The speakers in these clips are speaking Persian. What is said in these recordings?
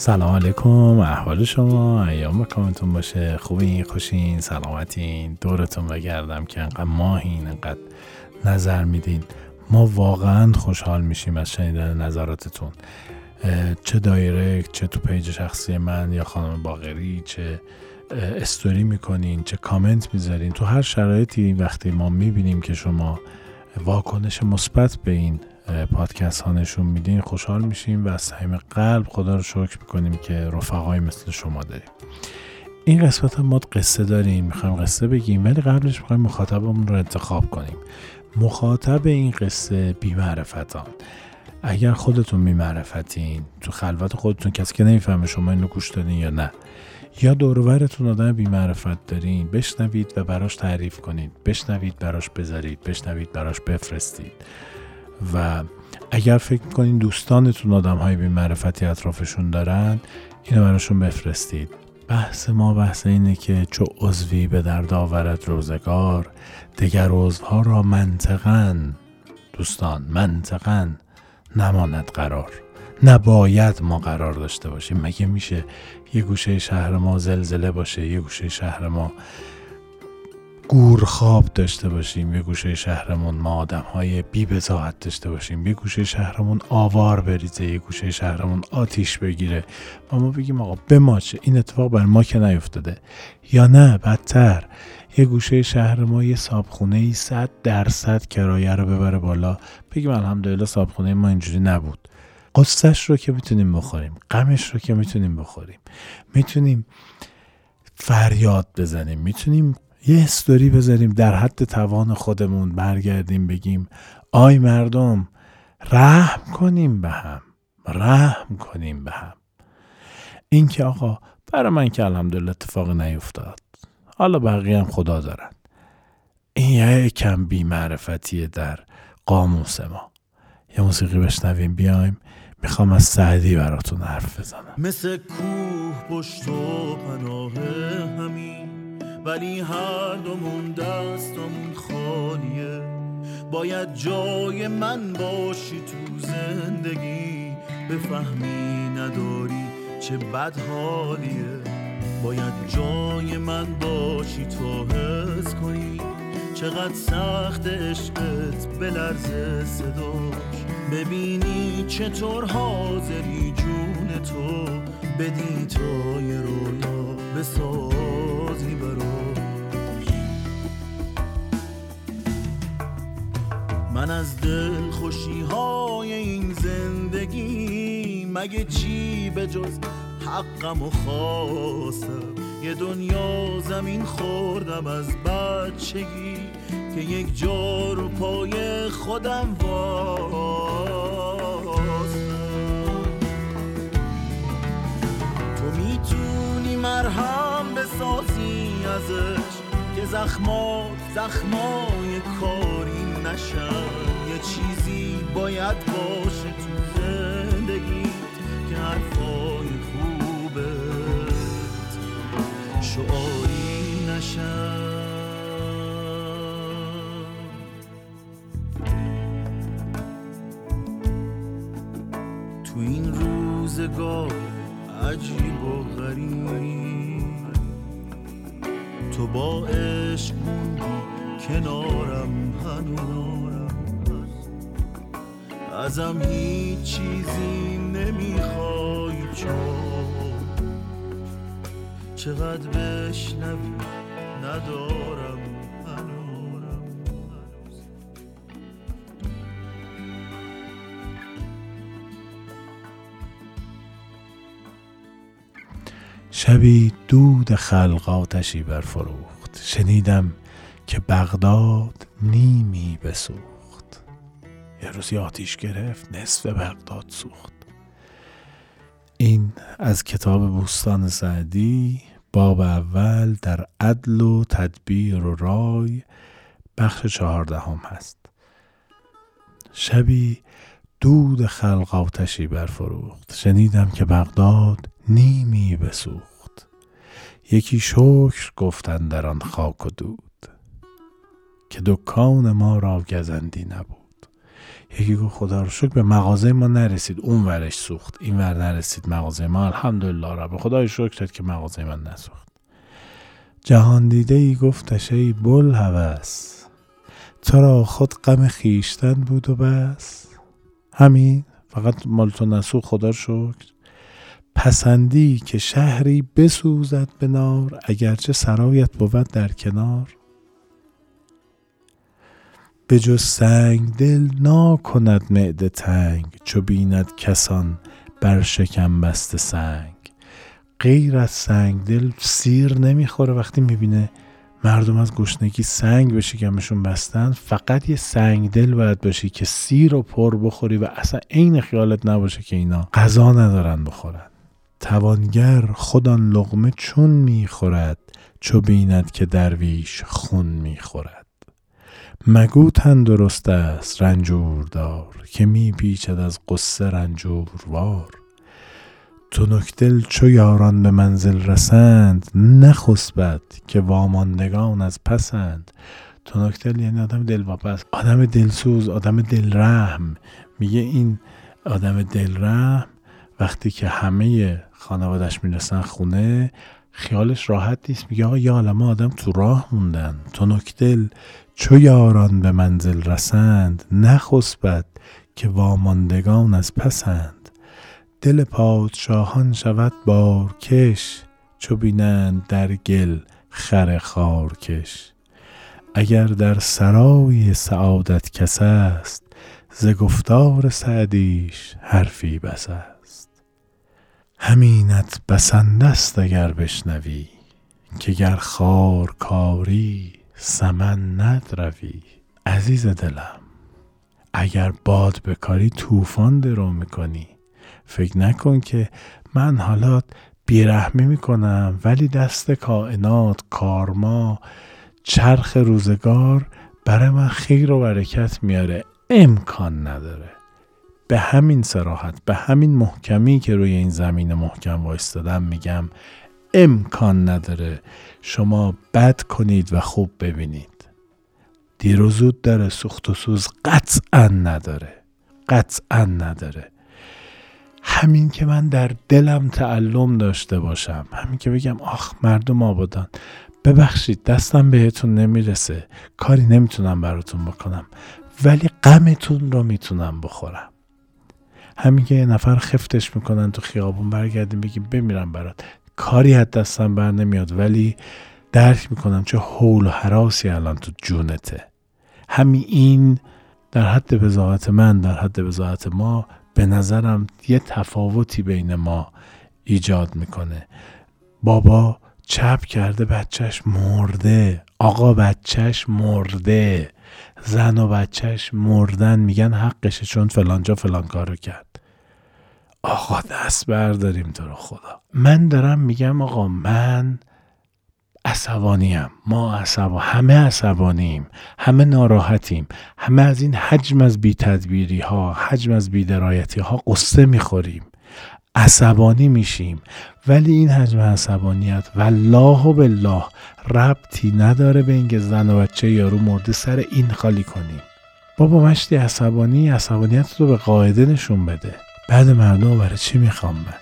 سلام علیکم احوال شما ایام به کامتون باشه خوبین خوشین سلامتین دورتون بگردم که انقدر ماهین انقدر نظر میدین. ما واقعا خوشحال میشیم از شنیدن نظراتتون. چه direct چه تو page شخصی من یا خانم باقری چه استوری می‌کنین چه کامنت می‌ذارین. تو هر شرایطی وقتی ما می‌بینیم که شما واکنش مثبت به این پادکست ها نشون میدین خوشحال میشیم و از صمیم قلب خدا رو شکر می‌کنیم که رفقای مثل شما داریم. این قسمت ما قصه داریم می‌خوایم قصه بگیم ولی قبلش می‌خوایم مخاطبمون رو انتخاب کنیم. مخاطب این قصه بیمعرفتان. اگر خودتون بیمعرفتین تو خلوت خودتون کسی که نمی‌فهمه شما اینو گوش دادین یا نه یا دورورتون آدم بیمعرفت دارین بشنوید و براش تعریف کنید. بشنوید براش بذارید. بشنوید براش بفرستید. و اگر فکر کنین دوستانتون آدم های بی معرفتی اطرافشون دارن اینو براشون بفرستید. بحث ما بحث اینه که چو عضوی به درد آورد روزگار دگر عضوها را منطقا دوستان منطقا نماند قرار. نباید ما قرار داشته باشیم. مگه میشه یه گوشه شهر ما زلزله باشه یه گوشه شهر ما گور خواب داشته باشیم یه گوشه شهرمون ما آدم های بی داشته باشیم. یه گوشه شهرمون آوار بریزه یه گوشه شهرمون آتیش بگیره. و ما بگیم آقا بماچه این اتفاق بر ما که نیفتاده. یا نه؟ بدتر. یه گوشه شهر ما یه صابخونه ای صد درصد کرایه رو ببره بالا. بگیم الحمدلله صابخونه ما اینجوری نبود. قصهش رو که می‌تونیم بخوریم غمش رو که می‌تونیم بخوریم. می‌تونیم فریاد بزنیم. می‌تونیم یه استوری بذاریم در حد توان خودمون برگردیم بگیم آی مردم رحم کنیم به هم. رحم کنیم به هم. این که آقا برای من که الحمدلله اتفاق نیفتاد. حالا بقیه هم خدا دارن. این یه کم بی معرفتیه در قاموس ما. یه موسیقی بشنویم بیایم. می‌خوام از سعدی براتون حرف بزنم. مثل کوه پشت و پناه همین. ولی هر دومون دستمون خالیه. باید جای من باشی تو زندگی. بفهمی نداری چه بد حالیه. باید جای من باشی تو حس کنی. چقدر سخت عشقت بلرزه صداش. ببینی چطور حاضری جون تو. بدی تو یه رویا من از دل خوشی های این زندگی مگه چی به جز حقم و خواستم یه دنیا زمین خوردم از بچگی که یک جا رو پای خودم واستم تو می‌تونی مرهم بسازی ازش که زخمات زخمای کاری نشن. یه چیزی باید باشه تو زندگیت که حرفای خوبت شعاری نشن. تو این روزگار عجیب و غریب. تو با عشق کنارم هنوز ازم هیچ چیزی نمی‌خوای چون چقدر بشنوی ندارم. شبی دود خلق آتشی برفروخت. شنیدم که بغداد نیمی بسوخت. یه روزی آتیش گرفت نصف بغداد سوخت. این از کتاب بوستان سعدی باب اول در عدل و تدبیر و رای بخش چهاردهم هست. شبی دود خلق آتشی برفروخت. شنیدم که بغداد نیمی بسوخت. یکی شکر گفتن در آن خاک و دود که دکان ما را گزندی نبود. یکی گفت خدا رو شکر به مغازه ما نرسید اون ورش سوخت این ور نرسید مغازه ما. الحمدلله رب خدای شکر که مغازه من نسوخت. جهان دیده ای گفتش ای بل هوس تو را خود غم خیشتن بود و بس. همین فقط مال تو نسوخت خدا شکر. پسندی که شهری بسوزد به نار اگرچه سرایت بود در کنار. به جز سنگ دل نا کند معده تنگ چو بیند کسان بر شکم بسته سنگ. غیر از سنگ دل سیر نمی‌خوره وقتی می‌بینه مردم از گشنگی سنگ به شکمشون بستن. فقط یه سنگ دل باید باشی که سیر و پر بخوری و اصلا عین خیالت نباشه که اینا غذا ندارن بخورن. توانگر خودان لغمه چون می‌خورد چو بیند که درویش خون می‌خورد. مگو تندرست است رنجور دار که می پیچد از قصه رنجوروار تو نکدل چو یاران به منزل رسند نخسبد که واماندگان از پسند. تو نکدل یعنی آدم دلواپس آدم دلسوز آدم دلرحم. میگه این آدم دلرحم وقتی که همه خانوادش می‌رسن خونه خیالش راحت نیست. میگه آقا یا ما آدم تو راه موندن. تو نکدل چو یاران به منزل رسند نخسبد که واماندگان از پسند. دل پادشاهان شود بارکش چو بینند در گل خر خارکش. اگر در سرای سعادت کس است ز گفتار سعدیش حرفی بس همینت بسنده است اگر بشنوی که گر خار کاری سمن ندروی. عزیز دلم اگر باد بکاری طوفان درو می‌کنی. فکر نکن که من حالا بیرحمی می‌کنم ولی دست کائنات کارما چرخ روزگار برای من خیر و برکت میاره. امکان نداره. به همین سراحت به همین محکمی که روی این زمین محکم وایستادم میگم امکان نداره شما بد کنید و خوب ببینید. دیر و زود داره سوخت و سوز قطعا نداره قطعا نداره. همین که من در دلم تعلم داشته باشم همین که بگم آخ مردم آبادان ببخشید دستم بهتون نمی‌رسه کاری نمی‌تونم براتون بکنم ولی غمتون رو می‌تونم بخورم. همین که یه نفر خفتش می‌کنن تو خیابون برگردیم بگیم بمیرم برات. کاری از دستم بر نمیاد ولی درک می‌کنم چه حول و حراسی الان تو جونته. همین این در حد بزاعت من در حد بزاعت ما به نظرم یه تفاوتی بین ما ایجاد می‌کنه. بابا چپ کرده بچهش مرده آقا بچهش مرده زن و بچهش مردن میگن حقشه چون فلانجا فلان کارو کرد. آقا دست برداریم تو رو خدا. من دارم میگم آقا من عصبانیم. ما عصبا همه عصبانیم. همه ناراحتیم. همه از این حجم از بی تدبیری ها حجم از بی درایتی ها قصه می‌خوریم. عصبانی میشیم. ولی این حجم عصبانیت والله و بالله ربطی نداره به اینکه زن و بچه یارو مرده سر این خالی کنیم. بابا مشتی عصبانی عصبانیت رو به قاعده نشون بده. بعد مردم برای چی می‌خوام من؟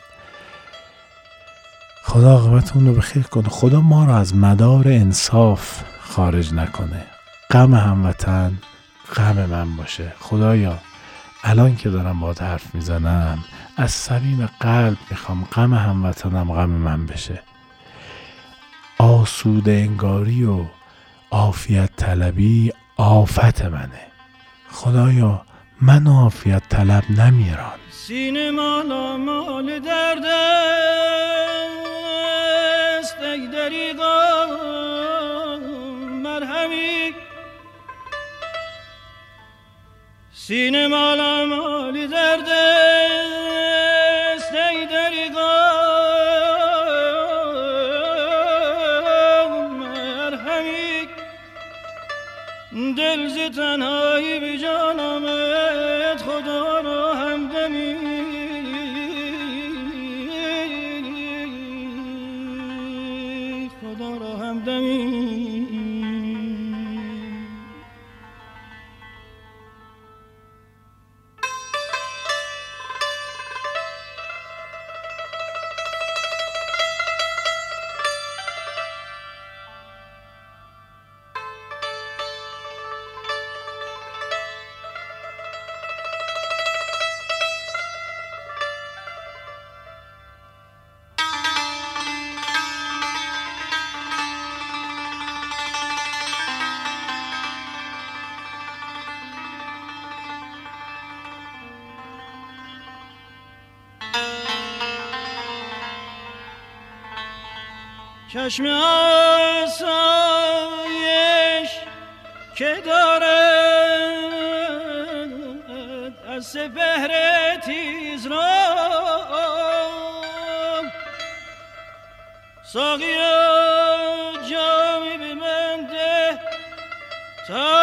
خدا عاقبت اون رو به خیر کنه. خدا ما رو از مدار انصاف خارج نکنه. غم هموطن غم من باشه. خدایا الان که دارم با حرف می‌زنم از صمیم قلب می‌خوام غم هموطنم غم من بشه. آسوده انگاری و عافیت طلبی آفت منه. خدایا من عافیت طلب نمیران. سینه مالا مال درد است ای دریغا مرهمی. سینه مالا مال درد خدا چشم آسایش که دارد از سپهر تیز را ساقیا جامی به تا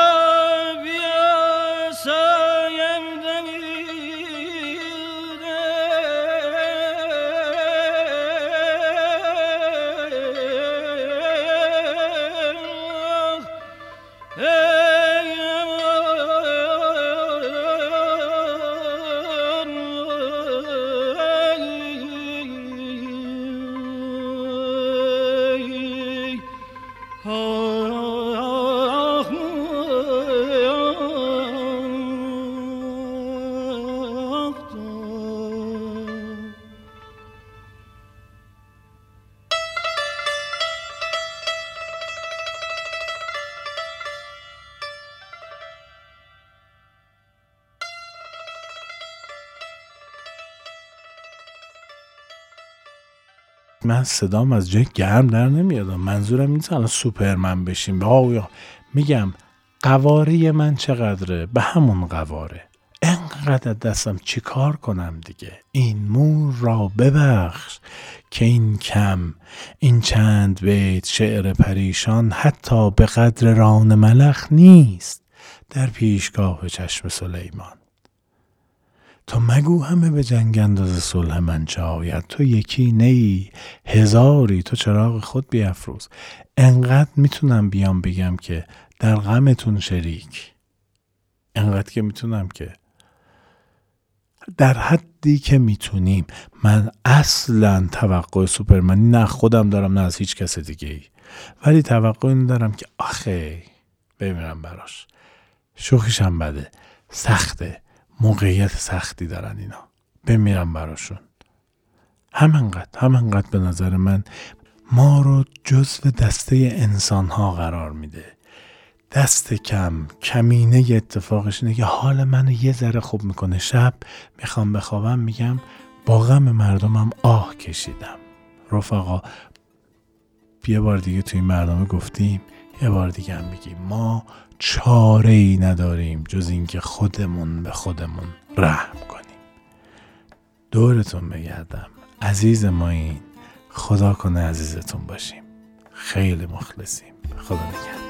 من صدام از جای گرم در نمیاد. منظورم نیست الان سوپرمن بشیم. آیا میگم قواره من چقدره؟ به همون قواره. انقدر دستم چیکار کنم دیگه؟ این مور را ببخش که این کم این چند بیت شعر پریشان حتی به قدر ران ملخ نیست. در پیشگاه چشم سلیمان. تو مگو همه به جنگ انداز صلح من چه آید؟ تو یکی نی هزاری. تو چراغ خود بیافروز انقدر می‌تونم بیام بگم که در غمتون شریک. انقدر که می‌تونم که در حدی که می‌تونیم. من اصلا توقع سوپرمنی نه خودم دارم نه از هیچ کس دیگه ای ولی توقع این دارم که آخه بمیرم براش. شوخیشم بده سخته. موقعیت سختی دارن اینا. بمیرم براشون. همانقدر همانقدر به نظر من ما رو جزو دسته انسان ها قرار میده. دست کم کمینه اتفاقش اینه که حال منو یه ذره خوب می‌کنه. شب می‌خوام بخوابم میگم با غم مردمم آه کشیدم. رفقا یه بار دیگه توی این گفتیم یه بار دیگه هم میگیم. ما چاره ای نداریم جز اینکه خودمون به خودمون رحم کنیم. دورتون بگردم. عزیز ما این. خدا کنه عزیزتون باشیم. خیلی مخلصیم. خدا نگهدار.